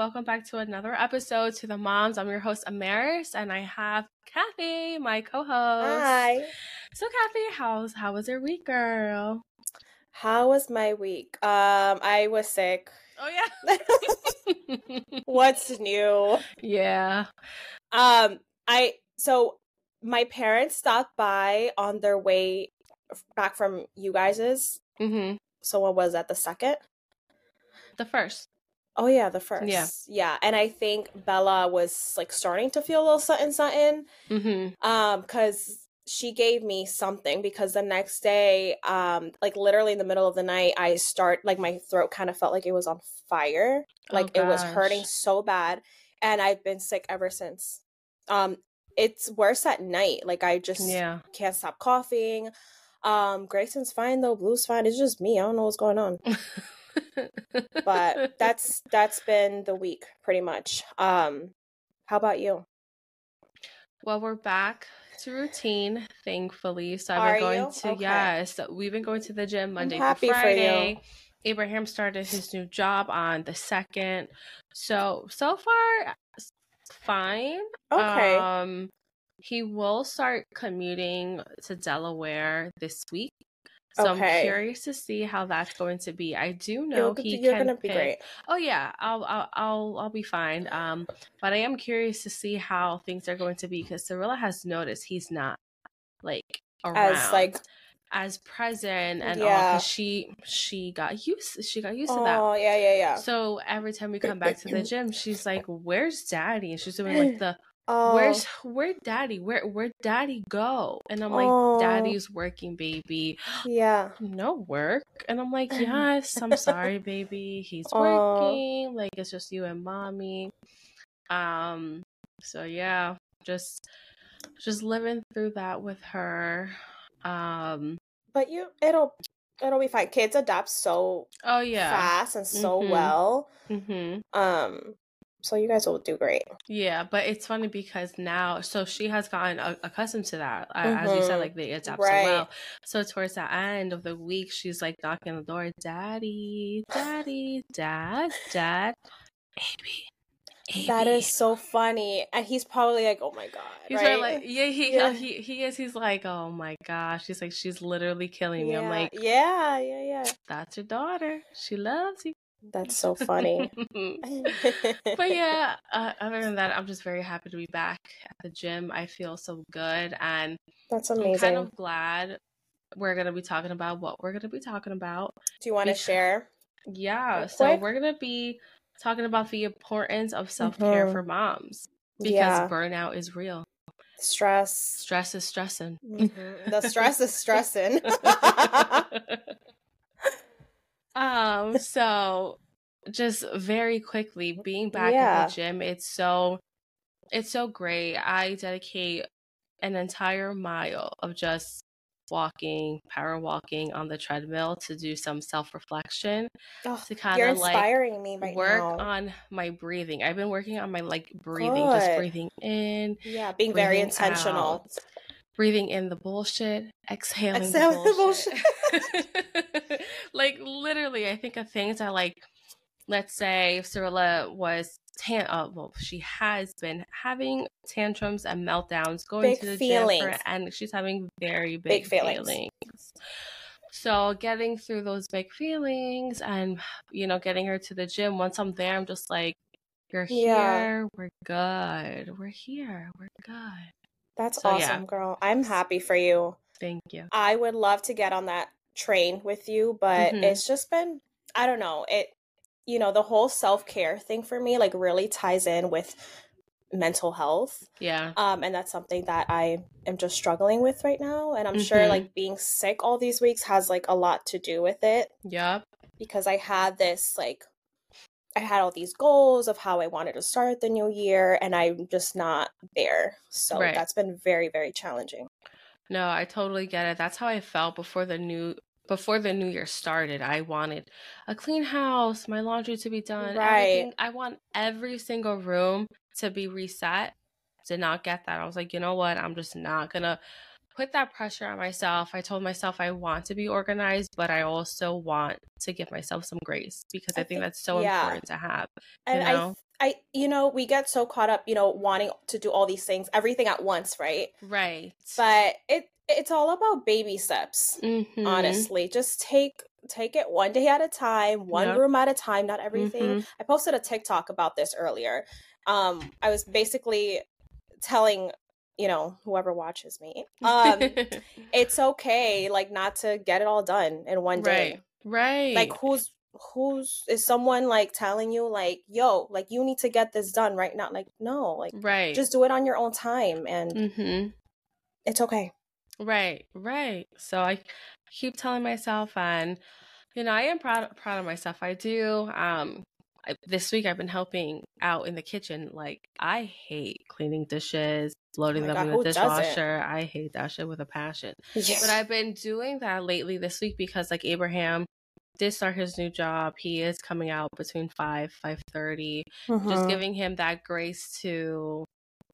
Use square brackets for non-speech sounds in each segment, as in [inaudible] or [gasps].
welcome back to another episode Two the Moms. I'm your host Amaris, and I have Kathy, my co-host. Hi. So, Kathy, how's how was your week, girl? How was my week? Um, I was sick. Oh yeah. [laughs] [laughs] What's new? Yeah. Um, I so my parents stopped by on their way back from you guys's. Mm-hmm. So what was that? The second? The first. Oh yeah, the first. Yeah. Yeah. And I think Bella was like starting to feel a little something something. Mm-hmm. Um, because she gave me something because the next day, um, like literally in the middle of the night, I start like my throat kind of felt like it was on fire. Like oh, it was hurting so bad. And I've been sick ever since. Um, it's worse at night. Like I just Yeah. can't stop coughing. Um, Grayson's fine though, Blue's fine. It's just me. I don't know what's going on. [laughs] But [laughs] that's that's been the week pretty much. Um, how about you? well, we're back to routine, thankfully. So I've Are been going you? to Okay. yes, we've been going to the gym Monday happy through. Friday. Abraham started his new job on the second. So so far fine. Okay. Um he will start commuting to Delaware this week. So I'm curious to see how that's going to be. I do know You're, he you're can gonna be great. Oh yeah, I'll I'll I'll, I'll be fine. Um, but I am curious to see how things are going to be because Cirilla has noticed he's not like around As like as present and all Yeah. because she she got used she got used to that. Oh yeah, yeah, yeah. So every time we come back to the [clears throat] gym, she's like, "Where's Daddy?" And she's doing like [clears throat] the oh, "Where's where Daddy? Where where Daddy go?" And I'm like, Oh. "Daddy's working, baby." yeah. no work and i'm like [laughs] yes i'm sorry baby he's Aw. working like it's just you and mommy um so yeah just just living through that with her um But you, it'll it'll be fine. Kids adapt so oh yeah fast and so Mhm. well. hmm Um, so you guys will do great. yeah but it's funny because now so she has gotten a- accustomed to that uh, as you said Mhm. like they adapt Right. so well so towards the end of the week she's like knocking on the door daddy daddy dad dad baby." That Amy." is so funny, and he's probably like, "Oh my god!" He's right? like, yeah, he, Yeah. he he is. He's like, oh my gosh. He's like, she's literally killing me. I'm like, yeah, yeah, yeah. that's your daughter. She loves you. That's so funny. [laughs] [laughs] but yeah, uh, other than that, I'm just very happy to be back at the gym. I feel so good, and that's I'm amazing. kind of glad we're gonna be talking about what we're gonna be talking about. do you want to share? Yeah, so we're gonna be talking about the importance of self care Mhm. for moms because Yeah, burnout is real. stress. Stress is stressing. Mhm. The stress is [laughs] stressing. Um [laughs] so just very quickly being back Yeah. at the gym it's so it's so great i dedicate an entire mile of just walking power walking on the treadmill to do some self-reflection Oh, to kind of like inspiring me right work now. on my breathing i've been working on my like breathing just breathing in yeah, being very intentional. out, breathing in the bullshit, exhaling [laughs] Exhaling the the bullshit. [laughs] [laughs] like literally, I think of things that like, let's say if Cirilla was tan, uh, well, she has been having tantrums and meltdowns, going Big to the gym, for, and she's having very big, Big feelings. feelings. So getting through those big feelings and you know getting her to the gym. Once I'm there, I'm just like, "You're Yeah. here. We're good. We're here. We're good." That's So, yeah. awesome, girl. I'm happy for you. Thank you. I would love to get on that train with you, but Mhm. it's just been I don't know, it you know, the whole self-care thing for me like really ties in with mental health. Yeah. Um and that's something that I am just struggling with right now and I'm sure Mhm. like being sick all these weeks has like a lot to do with it Yeah. because I had this like I had all these goals of how I wanted to start the new year and I'm just not there. So Right. that's been very very challenging. No, I totally get it. That's how I felt before the new before the new year started. I wanted a clean house, my laundry to be done, Right. I want every single room to be reset. Did not get that. I was like, you know what? I'm just not gonna put that pressure on myself. I told myself I want to be organized, but I also want to give myself some grace because I, I think think- that's so yeah. important to have. And know? I you know, we get so caught up, you know, wanting to do all these things, everything at once, right? Right. But it it's all about baby steps. Mhm. Honestly, just take take it one day at a time, one Yep. room at a time, not everything. Mhm. I posted a TikTok about this earlier. Um I was basically telling, you know, whoever watches me, um [laughs] it's okay like not to get it all done in one day. right. Right. Like who's who's is someone like telling you like, "Yo, like you need to get this done right now." Like no, like right. just do it on your own time and Mhm. it's okay. Right, right. So I keep telling myself, and you know, I am proud proud of myself. I do. Um, I, this week I've been helping out in the kitchen. Like I hate cleaning dishes, loading my them God, in the dishwasher. I hate that shit with a passion. Yeah. But I've been doing that lately this week because like Abraham did start his new job. He is coming out between five five thirty. Just Mhm. giving him that grace to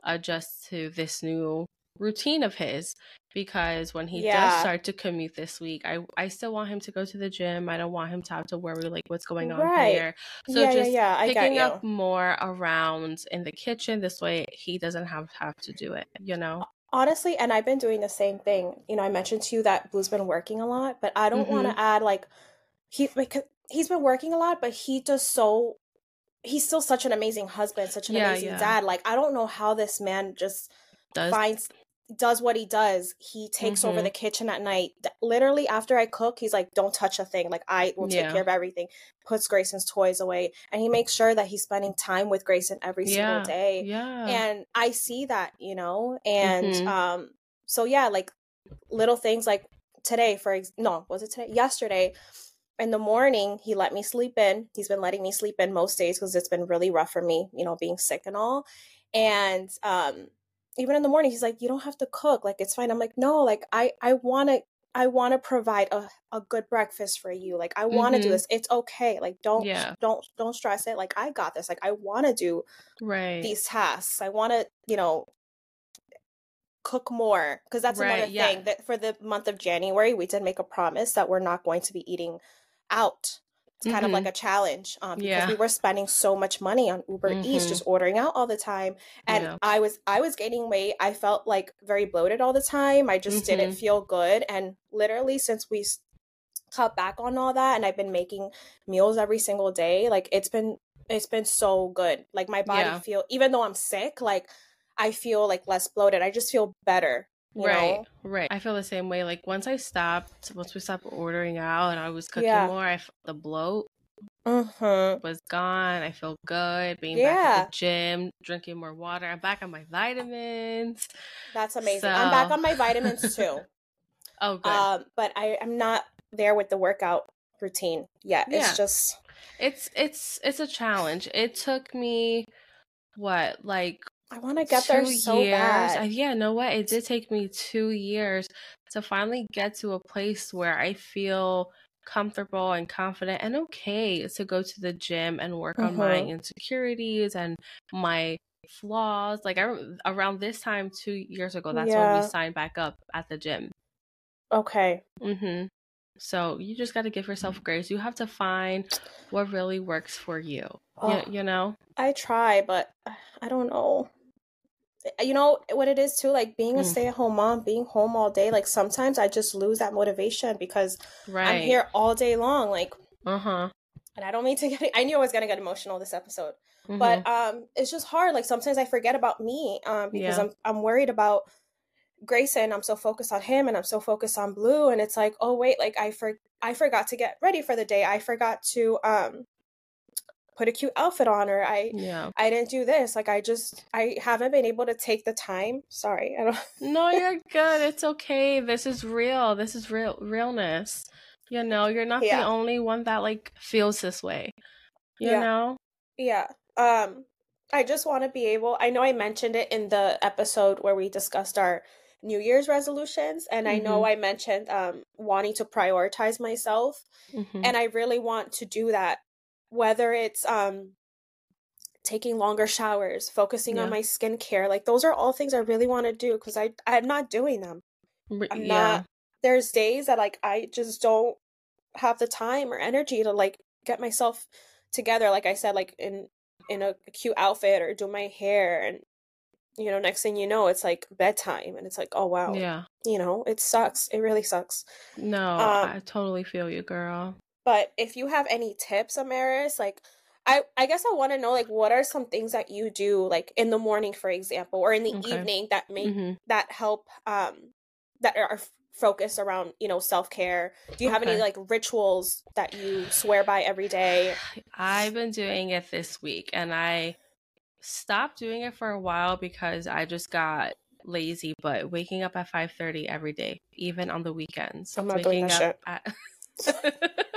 adjust to this new routine of his because when he does start to commute this week I I still want him to go to the gym. I don't want him to have to worry like what's going on Right. here. So yeah, just yeah, yeah. Picking up more around in the kitchen this way he doesn't have have to do it, you know. Honestly, and I've been doing the same thing. You know, I mentioned to you that Blue's been working a lot, but I don't want Mhm. to add like he because he's been working a lot, but he does so he's still such an amazing husband, such an Yeah, amazing yeah. dad. Like I don't know how this man just Does finds does what he does. He takes over Mhm. the kitchen at night. Literally after I cook, he's like, "Don't touch a thing. Like I will take Yeah. care of everything." Puts Grayson's toys away, and he makes sure that he's spending time with Grayson every single day. Yeah. And I see that, you know, and Mhm. um, so yeah, like little things like today, for ex- no, was it today? Yesterday. In the morning, he let me sleep in. He's been letting me sleep in most days because it's been really rough for me, you know, being sick and all. And um, even in the morning he's like you don't have to cook like it's fine i'm like no like i i want to i want to provide a, a good breakfast for you like i want to do Mhm. this it's okay like don't Yeah. don't don't stress it like i got this like i want to do right. these tasks i want to you know cook more because that's another Right, yeah. thing that for the month of january we did make a promise that we're not going to be eating out it's kind of Mhm. like a challenge um, because Yeah. we were spending so much money on Uber Eats, Mhm. just ordering out all the time, and Yeah. I was I was gaining weight. I felt like very bloated all the time. I just didn't Mhm. feel good, and literally since we cut back on all that, and I've been making meals every single day, like it's been it's been so good. Like my body Yeah. feel even though I'm sick, like I feel like less bloated. I just feel better. Right, know? right. I feel the same way. Like once I stopped, once we stopped ordering out and I was cooking Yeah. more, I f- the bloat Mm-hmm. was gone. I feel good being back at the gym, drinking more water. I'm back on my vitamins. That's amazing. I'm back on my vitamins too. [laughs] Oh, good. um, but I am not there with the workout routine yet. Yeah. It's just it's it's it's a challenge. It took me what like I want to get there so years. bad. Yeah, know what? It did take me two years to finally get to a place where I feel comfortable and confident and okay to go to the gym and work on my Mhm. insecurities and my flaws. Like I around this time two years ago, that's when we signed back up at the gym. okay. Mm-hmm. So you just got to give yourself grace. You have to find what really works for you. Oh, You, you know? I try, but I don't know. You know what it is too, like being a Mm. stay-at-home mom, being home all day. Like sometimes I just lose that motivation because Right. I'm here all day long. Like, Uh huh. and I don't mean to get. [laughs] I knew I was gonna get emotional this episode, but um, it's just hard. Like sometimes I forget about me um because Yeah. I'm I'm worried about Grayson. I'm so focused on him, and I'm so focused on Blue, and it's like, oh wait, like I for I forgot to get ready for the day. I forgot to um put a cute outfit on, or I yeah. I didn't do this. Like I just I haven't been able to take the time. Sorry, I don't. [laughs] No, you're good. It's okay. This is real. This is real realness. You know, you're not Yeah. the only one that like feels this way. You Yeah. know? Yeah. Um I just want to be able I know I mentioned it in the episode where we discussed our New Year's resolutions and I know I mentioned um wanting to prioritize myself Mhm. and I really want to do that whether it's um taking longer showers, focusing on my skincare. Like those are all things I really want to do cuz I I'm not doing them. I'm yeah. not there's days that like I just don't have the time or energy to like get myself together like I said like in in a cute outfit or do my hair and you know next thing you know it's like bedtime and it's like oh wow Yeah. you know it sucks it really sucks No, Um, I totally feel you, girl. But if you have any tips amaris like i i guess i want to know like what are some things that you do like in the morning for example or in the Okay. evening that make hmm that help um that are focused around you know self-care do you have any like rituals that you swear by every day [sighs] I've been doing it this week and I stopped doing it for a while because I just got lazy, but waking up at 5:30 every day, even on the weekends. I'm not doing waking that up shit. At- [laughs] [laughs]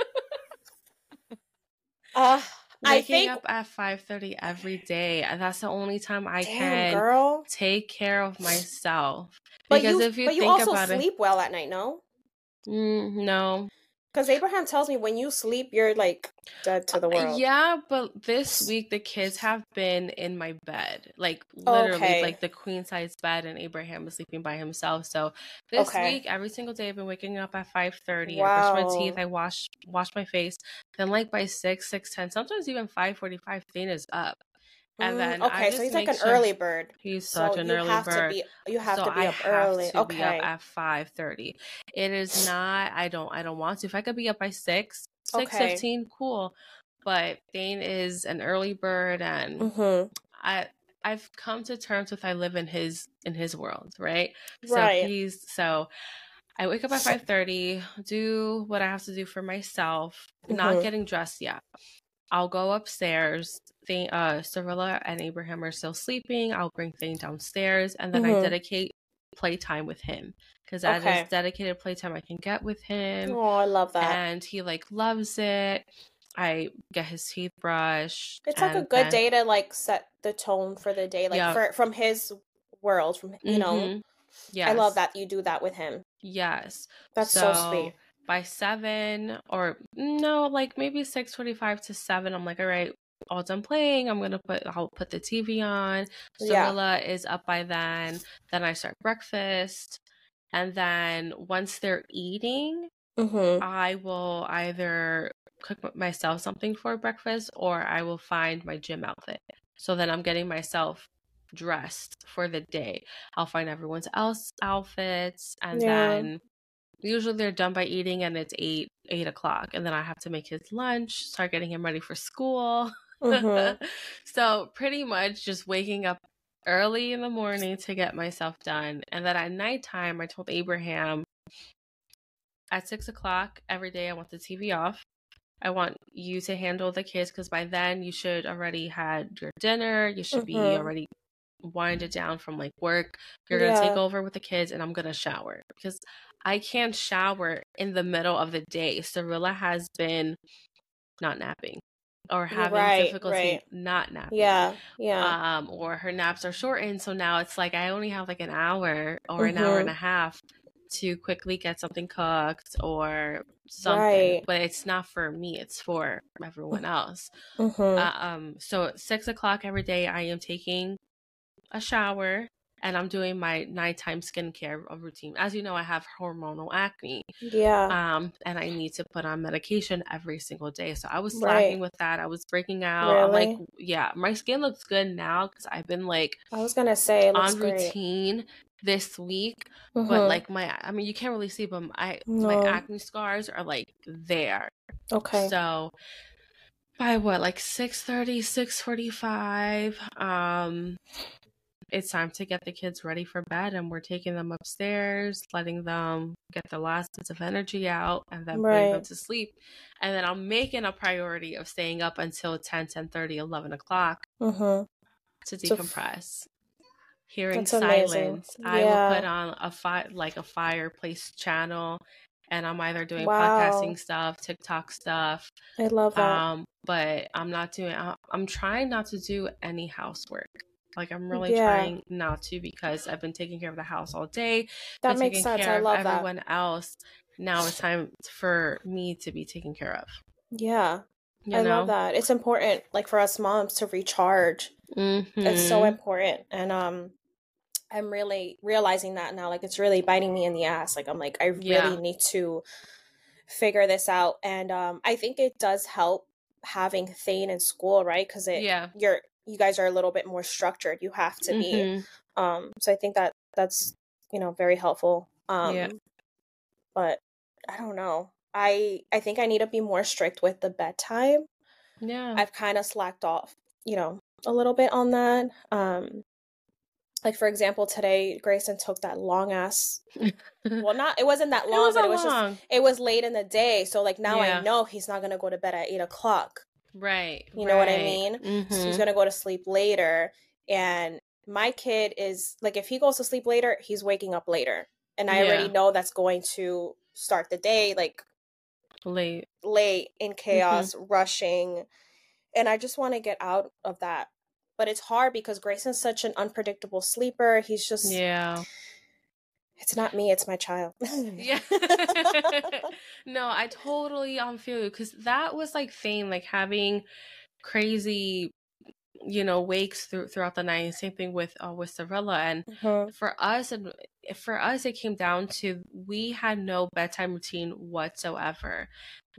uh i waking think up at 5:30 every day, that's the only time I damn can girl. take care of myself. but Because you if you but you also about sleep well at night no? Mm, no, because abraham tells me when you sleep you're like dead to the uh, world Yeah, but this week the kids have been in my bed. Like literally Okay. like the queen size bed and Abraham is sleeping by himself. So this Okay. week every single day I've been waking up at 5:30. Wow. I brush my teeth, I wash wash my face. Then like by 6, 6:10, sometimes even 5:45 Thane is up. And Mm, then I okay so he's like an sure- early bird He's so such an you early have bird. to be you have so to be I up have early to okay be up at 5:30. It is [sighs] not I don't I don't want to. If I could be up by 6, Okay. 6:15, cool. But Thane is an early bird and mm-hmm. I I've come to terms with I live in his in his world, right? So Right. he's so I wake up at 5:30, do what I have to do for myself, not Mhm. getting dressed yet. I'll go upstairs. Thane, uh, Cirilla and Abraham are still sleeping. I'll bring Thane downstairs, and then I Mhm. dedicate playtime with him because that is Okay. dedicated playtime I can get with him oh i love that and he like loves it. I get his teeth brushed. It's like a good then- day to like set the tone for the day, like Yeah. for from his world, from you know. Mhm. Yes. I love that you do that with him. Yes. That's so, sweet. By seven or no, like maybe six forty-five to seven, I'm like, all right, all done playing. I'm gonna put. I'll put the TV on. Yeah. Cirilla is up by then. Then I start breakfast, and then once they're eating, Mm-hmm. I will either cook myself something for breakfast or I will find my gym outfit. So then I'm getting myself dressed for the day. I'll find everyone's else outfits and Yeah. then usually they're done by eating and it's eight eight o'clock and then I have to make his lunch, start getting him ready for school. [laughs] Mm-hmm. [laughs] so pretty much just waking up early in the morning to get myself done. And then at nighttime I told Abraham at six o'clock every day I want the TV off. I want you to handle the kids because by then you should already had your dinner. You should be Mhm. already winded down from like work. You're gonna take over with the kids, and I'm gonna shower because I can't shower in the middle of the day. Cirilla has been not napping or having Right, difficulty right. not napping Yeah, yeah. um or her naps are shortened so now it's like i only have like an hour or an hour and Mhm. a half to quickly get something cooked or something Right. but it's not for me it's for everyone else mm-hmm. uh, um so at six o'clock every day i am taking a shower and i'm doing my nighttime skincare routine as you know i have hormonal acne yeah. um and i need to put on medication every single day so i was Right. slacking with that i was breaking out i'm like Really? yeah my skin looks good now because i've been like I was gonna say on great. routine this week Mhm. but like my i mean you can't really see but my my acne scars are like there okay. so by what like 6 6.45 um it's time to get the kids ready for bed and we're taking them upstairs letting them get the last bits of energy out and then putting them to sleep. And then i'm making a priority of staying up until 10 10 11 o'clock mm-hmm. to So decompress. Hearing That's silence. I will put on a fi- like a fireplace channel and i'm either doing Wow. podcasting stuff tiktok stuff I love that. um but i'm not doing i'm trying not to do any housework like i'm really Yeah. trying not to because i've been taking care of the house all day that makes sense. care I of love that. everyone else now it's time for me to be taken care of Yeah. you I know love that. It's important, like for us moms, to recharge. It's so Mhm. important, and um, I'm really realizing that now. Like it's really biting me in the ass. Like I'm like I really Yeah. need to figure this out, and um, I think it does help having Thane in school, right? Because it Yeah. you're you guys are a little bit more structured. You have to be. Mhm. Um, so I think that that's you know very helpful. Um, Yeah. but I don't know. I I think I need to be more strict with the bedtime. Yeah. I've kind of slacked off, you know, a little bit on that. Um, like for example, today Grayson took that long ass. [laughs] Well, not it wasn't that it long, was but it was just long. it was late in the day. So like now Yeah. I know he's not gonna go to bed at eight o'clock. Right. You know what I mean? So he's Mhm. gonna go to sleep later. And my kid is like, if he goes to sleep later, he's waking up later, and I Yeah. already know that's going to start the day like Late. late in Mm-hmm. chaos, rushing, and I just want to get out of that. But it's hard because Grayson's such an unpredictable sleeper. He's just Yeah. It's not me, it's my child. Yeah. [laughs] [laughs] no, I totally um feel you because that was like Thane, like having crazy, you know, wakes through throughout the night. Same thing with uh, with Cirilla, and Mhm. for us, and for us, it came down to we had no bedtime routine whatsoever.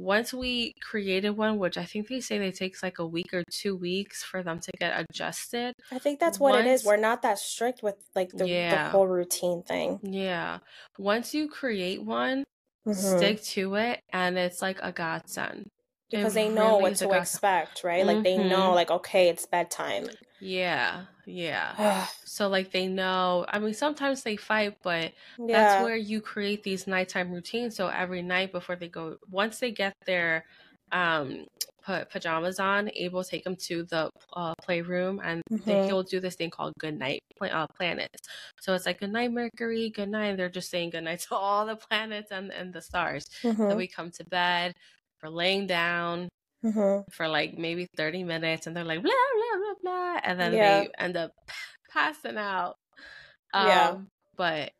Once we created one, which I think they say they takes like a week or two weeks for them to get adjusted. I think that's what it is. We're not that strict with like the, the whole routine thing. Yeah. Once you create one, Mhm. stick to it, and it's like a godsend. It because they know really what to expect, right? Like they know, Mhm. like okay, it's bedtime. Yeah, yeah. yeah, [sighs] So like they know. I mean, sometimes they fight, but that's where you create these nighttime routines. So every night before they go, once they get their um put pajamas on, Abel take them to the uh, playroom, and they, Mhm. he'll do this thing called good night uh, planets. So it's like good night Mercury, good night. They're just saying good night [laughs] to all the planets and and the stars. Then Mhm. we come to bed. We're laying down Mhm. for like maybe 30 minutes and they're like blah blah blah blah and then Yeah. they end up [laughs] passing out Yeah. um but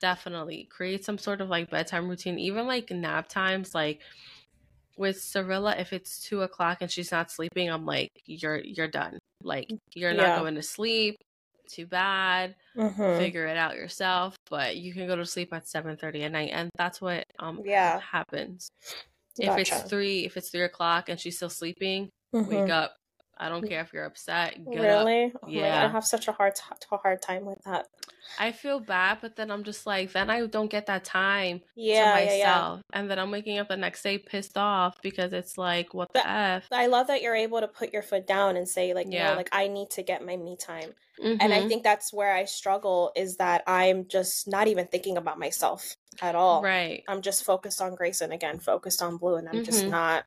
definitely create some sort of like bedtime routine even like nap times like with Cirilla, if it's two o'clock and she's not sleeping, I'm like, you're you're done. Like you're not Yeah. going to sleep. Too bad. Mhm. Figure it out yourself. But you can go to sleep at seven thirty at night, and that's what um Yeah. happens. If Gotcha. it's three, if it's three o'clock and she's still sleeping, Mhm. wake up. I don't care if you're upset. Really? Oh my God, Yeah. I have such a hard t- hard time with that. I feel bad, but then I'm just like, then I don't get that time Yeah, to yeah, yeah. myself, and then I'm waking up the next day pissed off because it's like, what the But- f? I love that you're able to put your foot down and say like, Yeah. no, like I need to get my me time. And I Mhm. think that's where I struggle is that I'm just not even thinking about myself at all. right. I'm just focused on Grayson again, focused on Blue, and I'm just Mhm. not.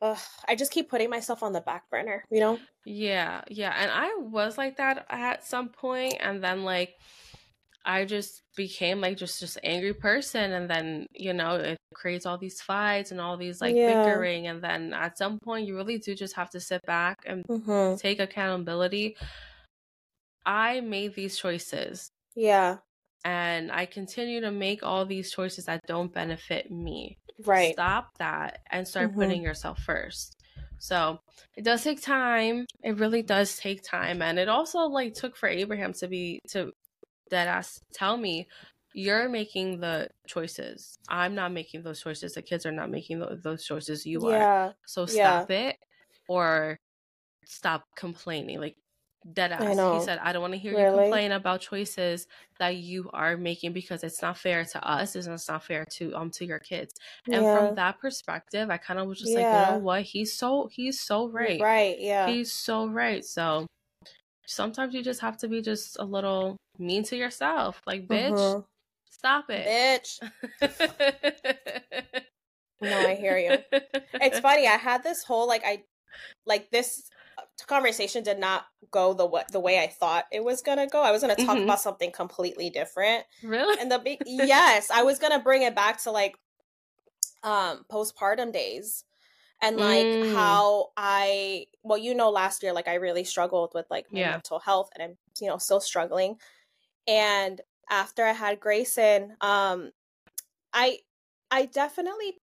Ugh, I just keep putting myself on the back burner, you know? Yeah, yeah. And I was like that at some point, and then like I just became like just just angry person, and then you know it creates all these fights and all these like Yeah. bickering, and then at some point you really do just have to sit back and Mm-hmm. take accountability. I made these choices, Yeah, and I continue to make all these choices that don't benefit me. Right. Stop that and start Mhm. putting yourself first. So it does take time. It really does take time. And it also like took for Abraham to be to that ass tell me you're making the choices. I'm not making those choices. The kids are not making tho- those choices. You are. Yeah, So yeah. stop it or stop complaining. Like dead ass. He said, I don't want to hear you complain about choices that you are making because it's not fair to us and it's not fair to um to your kids. And yeah. from that perspective, I kind of was just like, you know what? He's so he's so right. Right, yeah. He's so right. So sometimes you just have to be just a little mean to yourself. Like, bitch, Mhm. stop it. Bitch. [laughs] No, I hear you. It's [laughs] funny. I had this whole like I like this conversation did not go the wa- the way I thought it was gonna go. I was gonna talk Mhm. about something completely different. Really? And the big [laughs] yes, I was gonna bring it back to like um postpartum days and like Mm. how I well, you know, last year like I really struggled with like my Yeah. mental health and I'm you know still struggling. And after I had Grayson, um I I definitely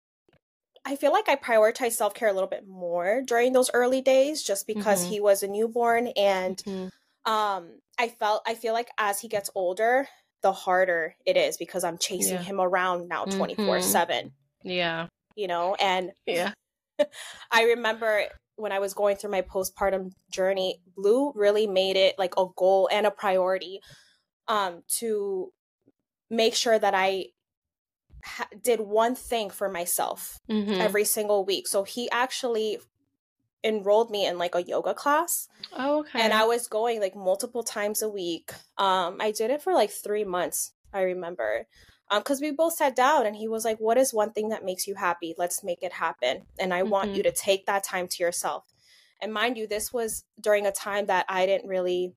I feel like I prioritize self care a little bit more during those early days just because Mhm. he was a newborn and Mhm. um I felt I feel like as he gets older, the harder it is because I'm chasing Yeah. him around now 24/7, Yeah. you know? And Yeah. [laughs] I remember when I was going through my postpartum journey, Blue really made it like a goal and a priority um, to make sure that I ha- did one thing for myself Mhm. every single week. So he actually enrolled me in like a yoga class Oh, okay. and I was going like multiple times a week. Um, I did it for like three months. I remember, um, because we both sat down and he was like, "What is one thing that makes you happy? Let's make it happen." And I want Mhm. you to take that time to yourself. And mind you, this was during a time that I didn't really,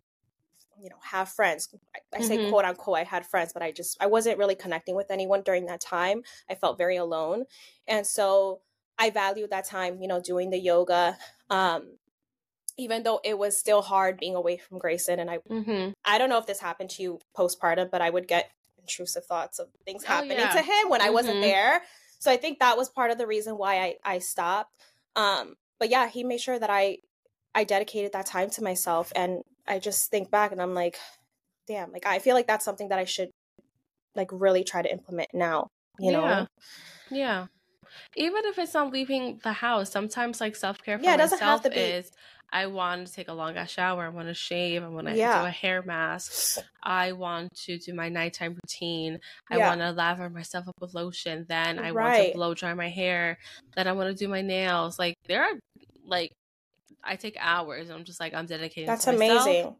you know, have friends. I, I say Mhm. quote unquote, I had friends, but I just I wasn't really connecting with anyone during that time. I felt very alone, and so I valued that time. You know, doing the yoga. Um, even though it was still hard being away from Grayson and I Mhm. I don't know if this happened to you postpartum, but I would get intrusive thoughts of things Oh, happening yeah. to him when I wasn't Mhm. there. So I think that was part of the reason why I I stopped. Um but yeah, he made sure that I I dedicated that time to myself and I just think back and I'm like damn, like I feel like that's something that I should like really try to implement now, you know. Yeah. Yeah. Even if it's not leaving the house, sometimes like self care for Yeah, it doesn't have myself be- is I want to take a long ass shower. I want to shave. I want to Yeah. do a hair mask. I want to do my nighttime routine. I Yeah. want to lather myself up with lotion. Then I want to blow dry my hair. Then I want to do my nails. Like there are like I take hours. I'm just like I'm dedicating. That's amazing.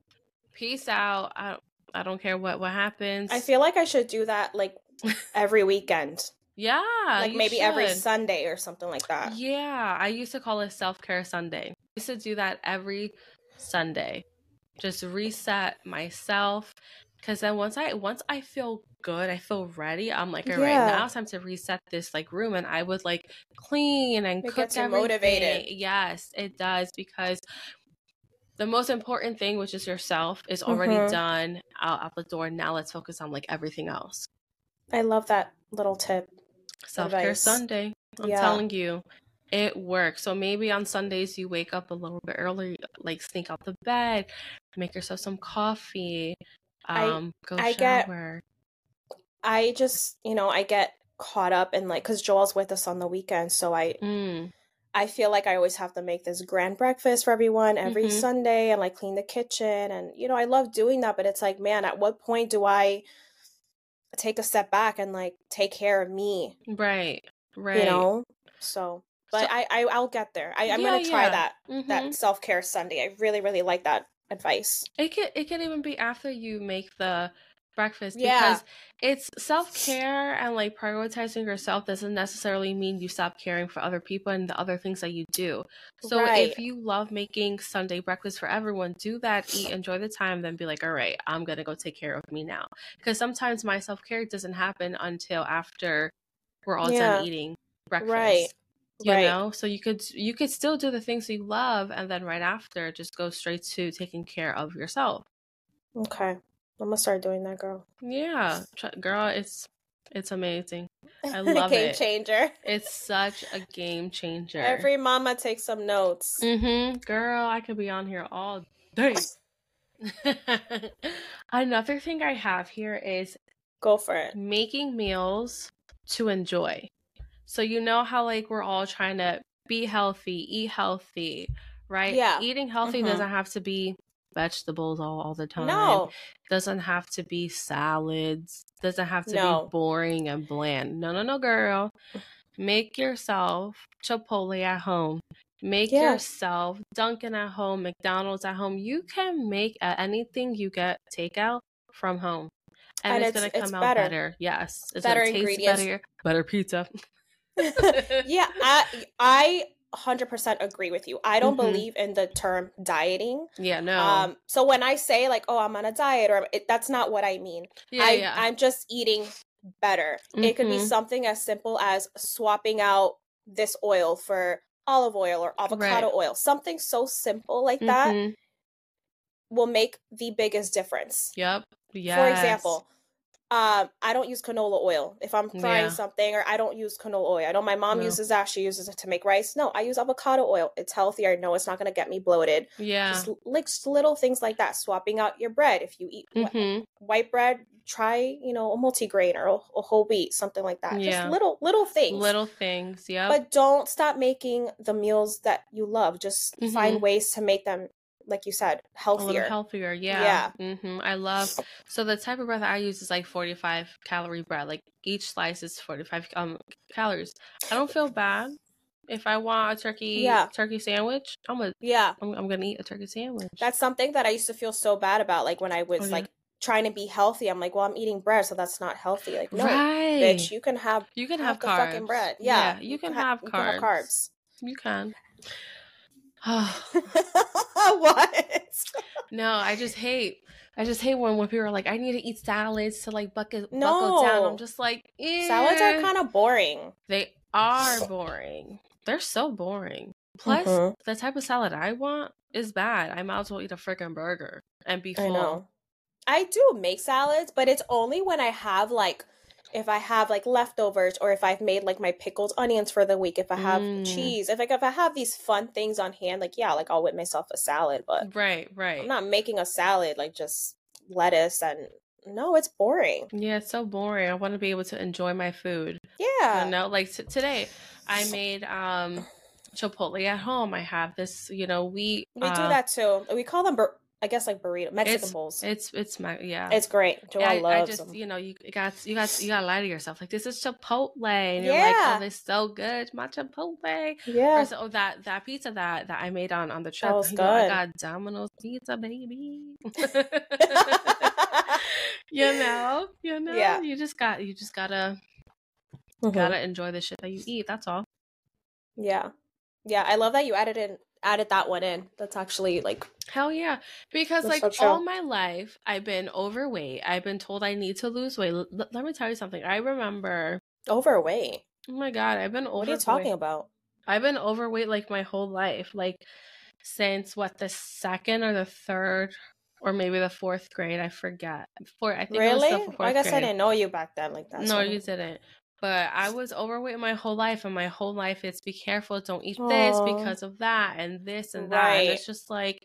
Peace out. I I don't care what what happens. I feel like I should do that like [laughs] every weekend. yeah, like maybe every. Sunday or something like that. Yeah, I used to call it self care Sunday. I used to do that every Sunday. Just reset myself. Cause then once I once I feel good, I feel ready. I'm like, all right, Yeah. now it's time to reset this like room, and I would like clean and It cook gets everything. motivated. Yes, it does because the most important thing, which is yourself, is already Mhm. done out, out the door. Now let's focus on like everything else. I love that little tip. Self care Sunday. I'm Yeah. telling you, it works. So maybe on Sundays you wake up a little bit early, like sneak out the bed, make yourself some coffee, I- um, go I get- I just, you know, I get caught up in like because Joel's with us on the weekend, so I Mm, I feel like I always have to make this grand breakfast for everyone every Mhm. Sunday and like clean the kitchen and you know I love doing that, but it's like man, at what point do I take a step back and like take care of me, right, right. you know? So, but So- I, I I'll get there. I, I'm Yeah, gonna try yeah. that Mhm. that self care Sunday. I really really like that advice. It could it could even be after you make the breakfast Yeah. because it's self care and like prioritizing yourself doesn't necessarily mean you stop caring for other people and the other things that you do. So Right. if you love making Sunday breakfast for everyone, do that, eat, enjoy the time, then be like, all right, I'm gonna go take care of me now. Because sometimes my self care doesn't happen until after we're all Yeah. done eating breakfast. Right. You right. know, so you could you could still do the things you love, and then right after, just go straight to taking care of yourself. Okay. I'm gonna start doing that, girl. Yeah, girl, it's it's amazing. I [laughs] love Game it. changer. It's such a game changer. Every mama takes some notes. mm-hmm, girl, I could be on here all day. [laughs] [laughs] Another thing I have here is Go for it. making meals to enjoy. So you know how like we're all trying to be healthy, eat healthy, right? Yeah. Eating healthy Mhm. doesn't have to be vegetables all, all the time. No. Doesn't have to be salads. Doesn't have to No. be boring and bland. No, no, no, girl. Make yourself Chipotle at home. Make yourself Dunkin' at home, McDonald's at home. You can make uh, anything you get takeout from home. And, And it's, it's- gonna come out better. better. Yes. It's Better gonna taste ingredients. better. Better pizza. [laughs] [laughs] yeah, I I 100% agree with you. I don't Mhm. believe in the term dieting. Yeah, no. Um so when I say like oh I'm on a diet or it, that's not what I mean. yeah, I yeah. I'm just eating better. It could be Mhm. something as simple as swapping out this oil for olive oil or avocado Right. oil. Something so simple like that Mhm. will make the biggest difference. Yep. Yes. For example, um, I don't use canola oil if I'm frying Yeah. something, or I don't use canola oil. I know my mom No. uses that; she uses it to make rice. No, I use avocado oil. It's healthier. I know it's not going to get me bloated. Yeah. Just like little things like that. Swapping out your bread. If you eat wh- hmm white bread try, you know, a multigrain or a, a whole wheat, something like that. Yeah. Just little little things. Little things. yeah. But don't stop making the meals that you love. Just Mhm. find ways to make them, like you said, healthier. healthier. Yeah. hmm I love. So the type of bread that I use is like 45 calorie bread. Like each slice is 45 um calories. I don't feel bad if I want a turkey Yeah. turkey sandwich. I'm a Yeah. I'm, I'm gonna eat a turkey sandwich. That's something that I used to feel so bad about. Like when I was Oh, yeah. like trying to be healthy, I'm like, well, I'm eating bread, so that's not healthy. Like, no, right. bitch, you can have you can have the carbs. fucking bread. Yeah, you can ha- have you carbs. carbs. You can. [laughs] what? no, I just hate. I just hate when when people are like, I need to eat salads to like bucket buckle No. down. I'm just like, eh. Salads are kind of boring. They are boring. They're so boring. Plus, Mhm. the type of salad I want is bad. I might as well eat a freaking burger and be full. I know. I do make salads, but it's only when I have like if I have like leftovers or if I've made like my pickled onions for the week, if I have Mm. cheese, if like if I have these fun things on hand, like yeah, like I'll whip myself a salad, but Right, right. I'm not making a salad like just lettuce and no, it's boring. yeah, it's so boring. I want to be able to enjoy my food. Yeah. You know, like t- today, I made um [sighs] chipotle at home. I have this, you know, wheat. We do uh, that too. We call them bur- I guess like burrito Mexican It's bowls. It's it's my yeah. It's great. Yeah, Joanne I, I loves just them. you know you got you got you got to lie to yourself like this is Chipotle and you're like oh this so good my Chipotle Yeah. or so oh, that that pizza that that I made on on the trip was you know, I got Domino's pizza baby [laughs] [laughs] you know you know Yeah. you just got you just gotta Mhm. gotta enjoy the shit that you eat that's all Yeah. Yeah, I love that you added in added that one in. That's actually like hell yeah because like so all my life I've been overweight I've been told I need to lose weight L- let me tell you something I remember overweight. oh my god I've been overweight What are you talking about? I've been overweight like my whole life, like since what the second or the third or maybe the fourth grade. I forget. Four, I think it was Really? fourth I guess I didn't know you back then like that. No, so- you didn't. But I was overweight my whole life, and my whole life is be careful, don't eat this because of that, and this and that. And it's just like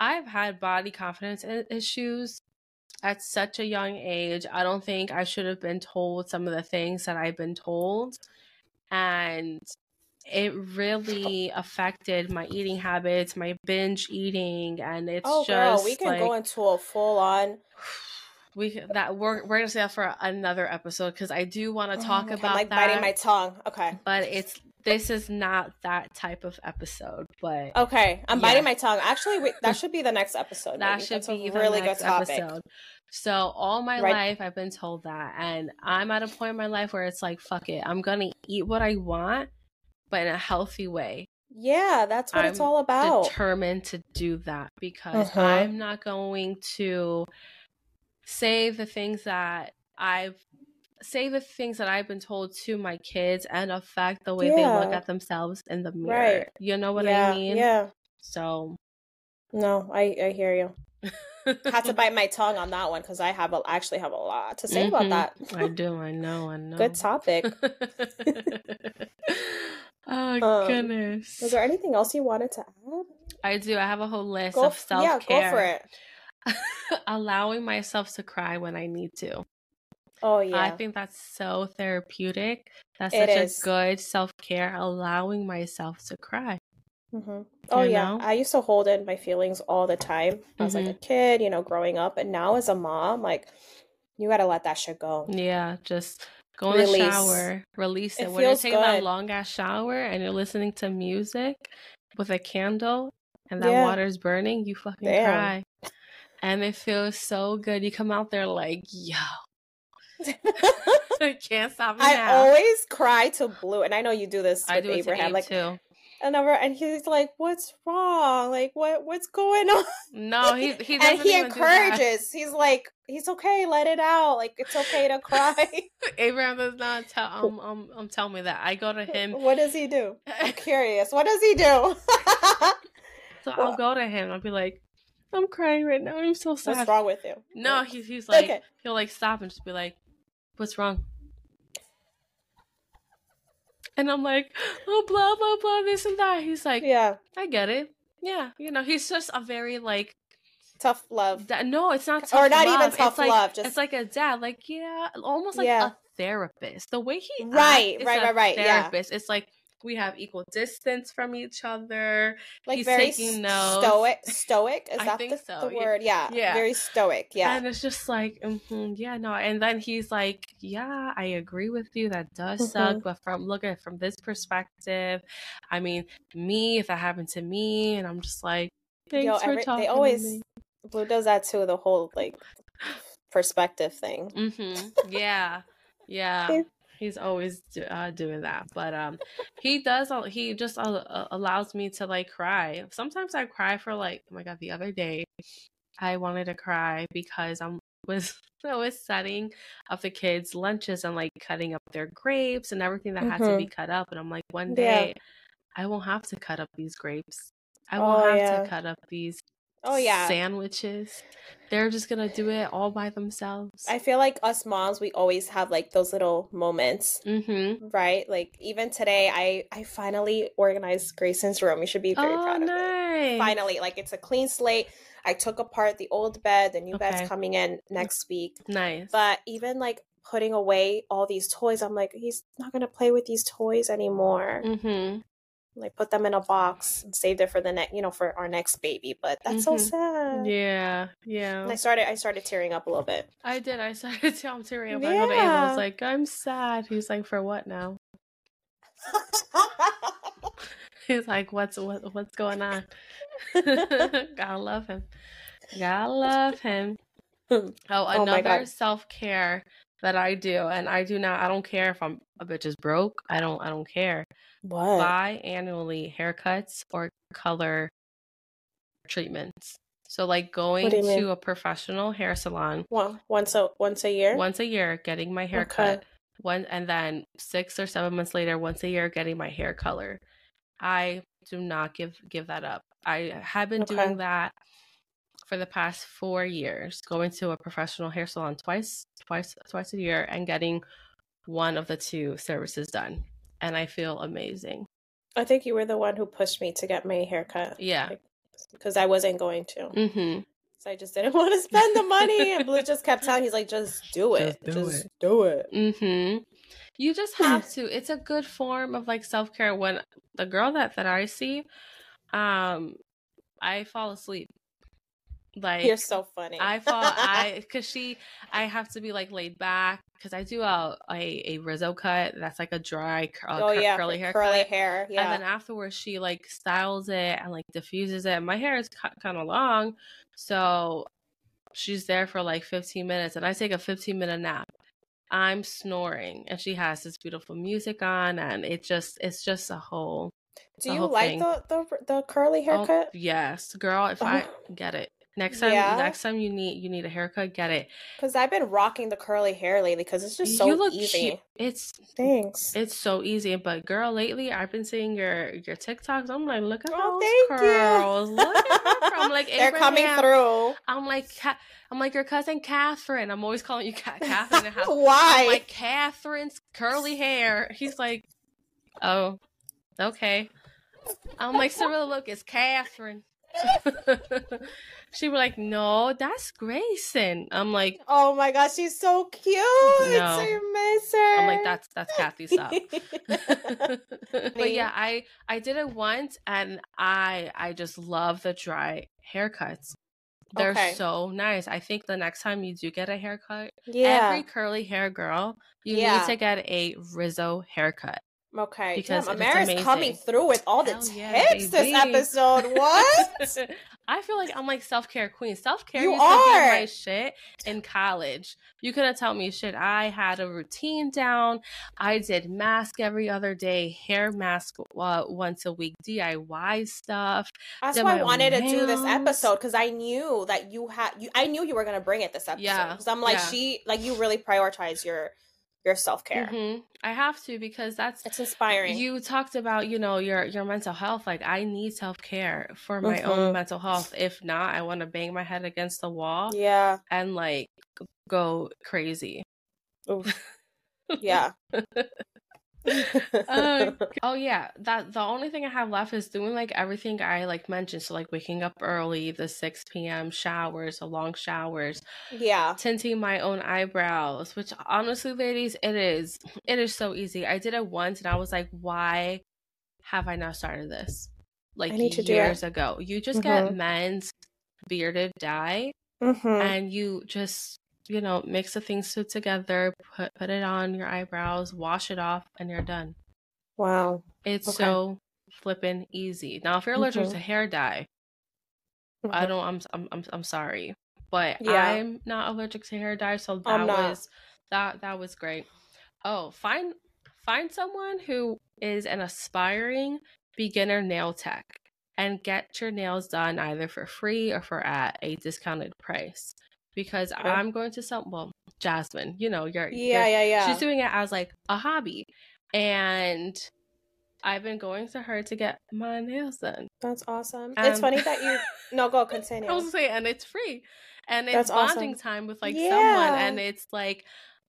I've had body confidence issues at such a young age. I don't think I should have been told some of the things that I've been told, and it really affected my eating habits, my binge eating, and it's Oh just girl, we can like, go into a full on we that we're we're gonna say that for another episode because I do want to talk about I'm like that. biting my tongue. Okay. but it's this is not that type of episode. But Okay. I'm Yeah. biting my tongue. Actually, wait, that should be the next episode. that maybe. should That's a be the really next good topic. episode. So all my Right. life I've been told that, and I'm at a point in my life where it's like, fuck it, I'm gonna eat what I want, but in a healthy way. Yeah, that's what it's I'm all about. Determined to do that because Uh-huh. I'm not going to say the things that I've say the things that I've been told to my kids and affect the way they look at themselves in the mirror. Right. You know what yeah, I mean? Yeah. So No, I I hear you. Had to [laughs] bite my tongue on that one because I have a, actually have a lot to say Mhm. about that. I [laughs] do. I know. I know. Good topic. [laughs] oh Um, goodness. Was there anything else you wanted to add? I do. I have a whole list Go of self yeah, care. go for it. [laughs] Allowing myself to cry when I need to. Oh yeah, I think that's so therapeutic. That's It such is. a good self care, allowing myself to cry. hmm Oh You yeah, know? I used to hold in my feelings all the time. I was like Mhm. a kid, you know, growing up, and now as a mom, like you got to let that shit go. Yeah, just go in the shower, release it. It when you're taking that good. long ass shower and you're listening to music with a candle and that Yeah. water's burning, you fucking Damn. cry. And it feels so good. You come out there like, yo, I [laughs] [laughs] can't stop me I now. always cry to Blue, and I know you do this I with do Abraham. like, too. and over, and he's like, "What's wrong? Like, what what's going on?" No, [laughs] he he and he even do that. encourages. He's like, "He's okay. Let it out. Like, it's okay to cry." Abraham does not tell um um um tell me that. I go to him what does he do? I'm curious. What does he do? so I'll go to him. I'll be like, I'm crying right now. I'm so sad. What's wrong with you? No, he's he's like Okay. he'll like stop and just be like, "What's wrong?" And I'm like, "Oh, blah blah blah, this and that." He's like, Yeah. "I get it. Yeah, you know." He's just a very like tough love. That, no, it's not tough or not love. even tough it's like, love. Just It's like a dad, like yeah, almost like Yeah. a therapist. The way he Right, acts is right, a right, right, yeah. Therapist. It's like we have equal distance from each other. like he's very taking notes. stoic. [laughs] Stoic is I that the, so, the word? Yeah, Yeah. very stoic. Yeah, And it's just like, mhm, yeah, no. And then he's like, yeah, I agree with you. That does Mhm. suck. But from looking at it from this perspective, I mean, me, if that happened to me, and I'm just like, thanks Yo, for every- talking they always. Blue does that too. The whole like perspective thing. Mm-hmm. [laughs] Yeah, yeah. He's always do, uh, doing that, but um, he does. He just uh, allows me to like cry. Sometimes I cry for like, oh my god, the other day, I wanted to cry because I'm was [laughs] I was setting up the kids' lunches and like cutting up their grapes and everything that had to be cut up, and I'm like, one Mm-hmm. Yeah. day, I won't have to cut up these grapes. I won't Oh, have yeah. to cut up these Oh yeah. sandwiches. They're just gonna do it all by themselves. I feel like us moms, we always have like those little moments, mm-hmm. right? Like even today, I I finally organized Grayson's room. You should be very oh, proud of nice. Finally, like it's a clean slate. I took apart the old bed. The new Okay. bed's coming in next week. Nice. But even like putting away all these toys, I'm like, he's not gonna play with these toys anymore. mm-hmm. Like put them in a box and saved it for the next, you know, for our next baby. But that's so Mhm. sad. Yeah, yeah. And I started, I started tearing up a little bit. I did. I started [laughs] I'm tearing up. I go to Ava. I was like, I'm sad. He's like, for what now? [laughs] He's like, what's what what's going on? [laughs] Gotta love him. Gotta love him. Oh, Oh another God. self care that I do, and I do not. I don't care if I'm a bitch is broke. I don't. I don't care. what? Buy annually haircuts or color treatments. So, like going you mean? to a professional hair salon One, once a once a year. once a year, getting my hair Okay. cut. One and then six or seven months later, once a year, getting my hair color. I do not give give that up. I have been Okay. doing that for the past four years, going to a professional hair salon twice, twice, twice a year, and getting one of the two services done, and I feel amazing. I think you were the one who pushed me to get my hair cut. Yeah. because I wasn't going to. Mm-hmm. So I just didn't [laughs] want to spend the money. And Blue just kept telling, he's like, just do it, Just do just do it. Mm-hmm. You just have [laughs] to. It's a good form of like self care. When the girl that that I see, um, I fall asleep. Like You're so funny. I fall I [laughs] because she I have to be like laid back because I do a, a a Rezo cut that's like a dry uh, oh cur- yeah, curly hair curly cut. hair. Yeah. And then afterwards, she like styles it and like diffuses it. My hair is kind of long, so she's there for like 15 minutes, and I take a 15 minute nap. I'm snoring, and she has this beautiful music on, and it just it's just a whole. do you like thing. the, the the curly Oh, haircut? yes, girl. If I get it next time, Yeah? next time you need you need a haircut, get it. Because I've been rocking the curly hair lately because it's just so you look easy. cute. It's Thanks. It's so easy, but girl, lately I've been seeing your your TikToks. I'm like, look at Oh, those thank you. curls. Look at her. I'm like, [laughs] They're coming through. I'm like, I'm like your cousin Catherine. I'm always calling you [laughs] Catherine. in the house. Why? I'm like Catherine's curly hair. He's like, oh, okay. I'm like, Cirilla, look, it's Catherine. [laughs] she was like, no, that's Grayson. I'm like, oh my gosh, she's so cute. No. So you miss her. I'm like, that's that's Kathy. Stop. [laughs] [laughs] but yeah, I I did it once and I I just love the dry haircuts. They're Okay. so nice. I think the next time you do get a haircut, yeah. every curly hair girl, you Yeah. need to get a Rezo haircut. Okay. because Damn, Amaris coming through with all the Hell tips yeah, this episode. [laughs] What? I feel like I'm like self care queen. Self care You used to be are. my shit in college. You couldn't tell me shit. I had a routine down. I did mask every other day, hair mask uh, once a week, DIY stuff. That's why I wanted to do this episode because I knew that you had. You, I knew you were gonna bring it this episode. Yeah, Because I'm like yeah. she, like you really prioritize your your self care. Mhm. I have to because that's It's inspiring. you talked about you know your your mental health like i need self-care for my own Mhm. mental health if not i want to bang my head against the wall yeah. and like go crazy. [laughs] Yeah. [laughs] uh, [laughs] oh yeah, that the only thing I have left is doing like everything I like mentioned. So like waking up early, the six p.m. showers, the long showers, yeah, tinting my own eyebrows. Which honestly, ladies, it is it is so easy. I did it once, and I was like, why have I not started this? Like years ago, you just mm-hmm. get men's bearded dye, mm-hmm. and you just you know, mix the things two together, put put it on your eyebrows, wash it off, and you're done. Wow. It's okay. so flipping easy. Now, if you're allergic mm-hmm. to hair dye, mm-hmm. I don't. I'm, I'm I'm I'm sorry, but yeah. I'm not allergic to hair dye, so that was that that was great. Oh, find find someone who is an aspiring beginner nail tech and get your nails done either for free or for at a discounted price because okay. I'm going to some well, Jasmine, you know, you're Yeah, you're, yeah, yeah. She's doing it as like a hobby. And I've been going to her to get my nails done. That's awesome. it's funny that you [laughs] no go continue. I was saying and it's free. And it's That's bonding awesome. time with like yeah. someone and it's like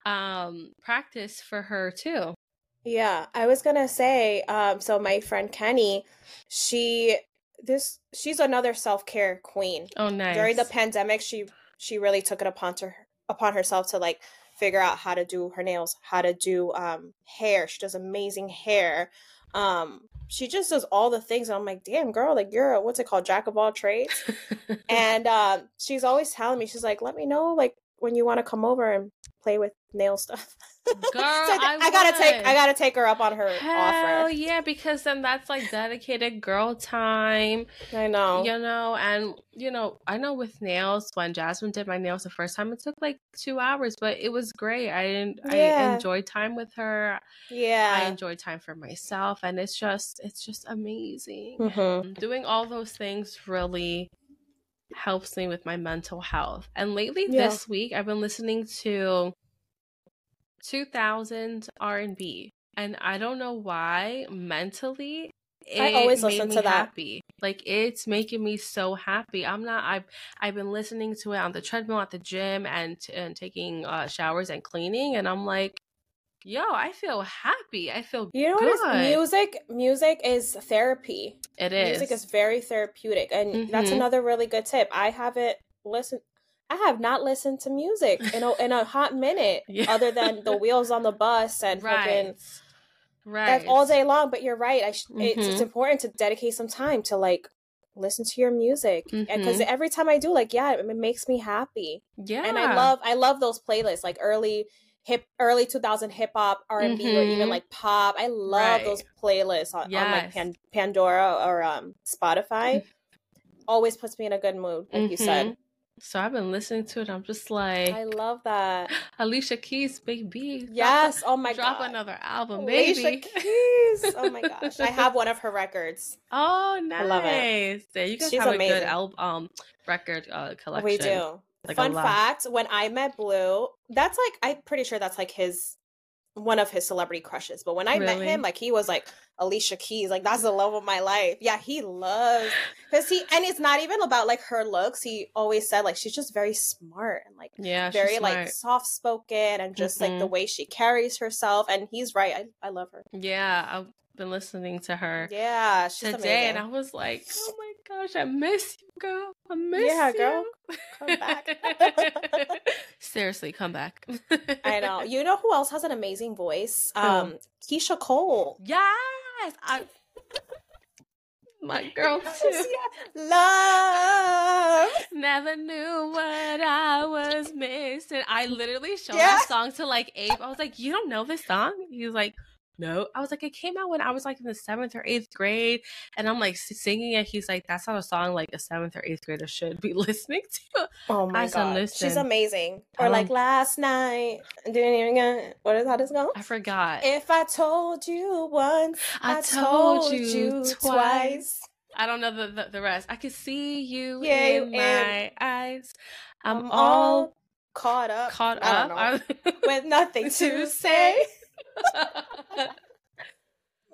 um practice for her too. Yeah, I was gonna say, um, so my friend Kenny, she this she's another self care queen. Oh, nice. During the pandemic, she she really took it upon to upon herself to like figure out how to do her nails, how to do um hair. She does amazing hair. Um she just does all the things. And I'm like, damn girl, like you're a, what's it called, jack of all trades. [laughs] and um she's always telling me, she's like, let me know like when you want to come over and play with nail stuff. [laughs] Girl, so I, I, gotta take I gotta take her up on her Hell offer. yeah, because then that's like dedicated girl time. I know. You know, and you know, I know with nails, when Jasmine did my nails the first time, it took like two hours, but it was great. I didn't yeah. I enjoyed time with her. Yeah. I enjoyed time for myself and it's just it's just amazing. Mm-hmm. Doing all those things really helps me with my mental health. And lately yeah. this week I've been listening to 2000 R&B and I don't know why mentally I always listen to that. Happy. Like it's making me so happy. I'm not. I've I've been listening to it on the treadmill at the gym and and taking uh, showers and cleaning, and I'm like, yo, I feel happy. I feel you know good. what is music. Music is therapy. It is. Music is very therapeutic, and mm-hmm. that's another really good tip. I haven't listened. I have not listened to music in a in a hot minute, [laughs] yeah. other than the wheels on the bus and right. freaking right that's all day long. But you're right. I sh- mm-hmm. it's, it's mm-hmm. important to dedicate some time to like listen to your music because mm-hmm. every time I do, like, yeah, it, it makes me happy. Yeah, and I love I love those playlists, like early hip early 2000 hip hop r&b mm-hmm. or even mm-hmm. like pop i love right. those playlists on, yes. on like Pan- pandora or um spotify always puts me in a good mood like mm-hmm. you said so I've been listening to it. I'm just like, I love that. [gasps] Alicia Keys, baby. Yes. oh my drop god. Drop another album, baby. Alicia Keys. Oh my [laughs] gosh. I have one of her records. Oh, nice. I love it. Yeah, you guys She's have amazing. a good album, um, record uh, collection. We do. Like Fun fact: When I met Blue, that's like I'm pretty sure that's like his one of his celebrity crushes. But when I really? met him, like he was like Alicia Keys, like that's the love of my life. Yeah, he loves because he and it's not even about like her looks. He always said like she's just very smart and like yeah, very like soft spoken and just mm-hmm. like the mm-hmm. way she carries herself. And he's right. I I love her. Yeah, I've been listening to her. Yeah, today, amazing. and I was like, oh my gosh, I miss you, girl. I miss yeah, you. girl. Come back. [laughs] Seriously, come back. I know. You know who else has an amazing voice? Um, Keyshia Cole. Yes. I my girl [laughs] too. Love. Never knew what I was missing. I literally showed yeah. that song to like Abe. I was like, "You don't know this song?" He was like, no. I was like, it came out when I was like in the seventh or eighth grade, and I'm like singing it. He's like, that's not a song like a seventh or eighth grader should be [laughs] listening to. Oh my I god, she's amazing. Or like um last night, doing what is how does it go? I forgot. If I told you once, I, I told, told, you, you twice. twice. I don't know the, the, the rest. I could see you yeah, in my eyes. I'm, I'm all caught up. Caught up with nothing [laughs] to say. Oh,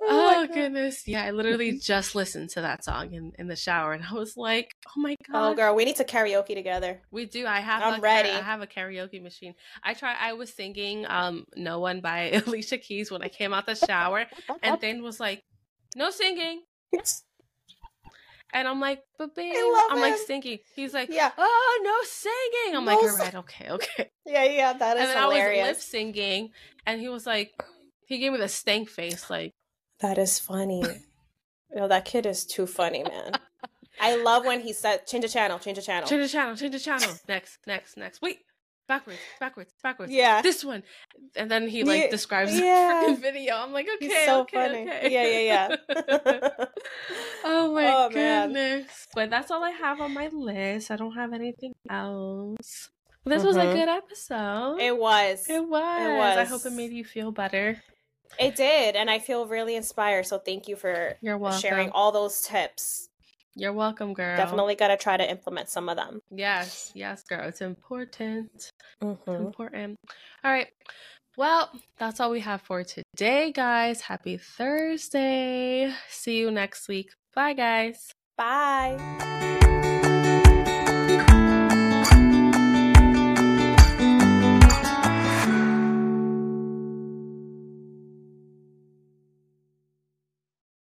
oh goodness. Yeah, I literally just listened to that song in, in the shower and I was like, oh my god. Oh girl, we need to karaoke together. We do. I have I'm a, ready. I have a karaoke machine. I try I was singing um No One by [laughs] Alicia Keys when I came out the shower and then was like, No singing. And I'm like, but babe, I'm like singing. He's like, Yeah. oh, no singing. I'm like, No you're sing- right. Okay, okay. Yeah, yeah, that is and then I was lip hilarious. singing, and he was like, he gave me the stank face, like, That is funny. [laughs] Yo, that kid is too funny, man. I love when he said, "Change the channel, change the channel." change the channel, change the channel. Next, next, next. Wait, backwards, backwards, backwards. Yeah, This one. And then he like Yeah, describes yeah. the freaking video. I'm like, okay, he's so okay, funny. okay. Yeah, yeah, yeah. [laughs] oh my Oh, man. goodness. But that's all I have on my list. I don't have anything else. This was a Mhm. good episode. it was. It was. It was. I hope it made you feel better. It did, and I feel really inspired. So thank you for You're welcome. sharing all those tips. You're welcome, girl. Definitely got to try to implement some of them. Yes, yes, girl. It's important. It's Mhm. important. All right. Well, that's all we have for today, guys. Happy Thursday. See you next week. Bye, guys. Bye.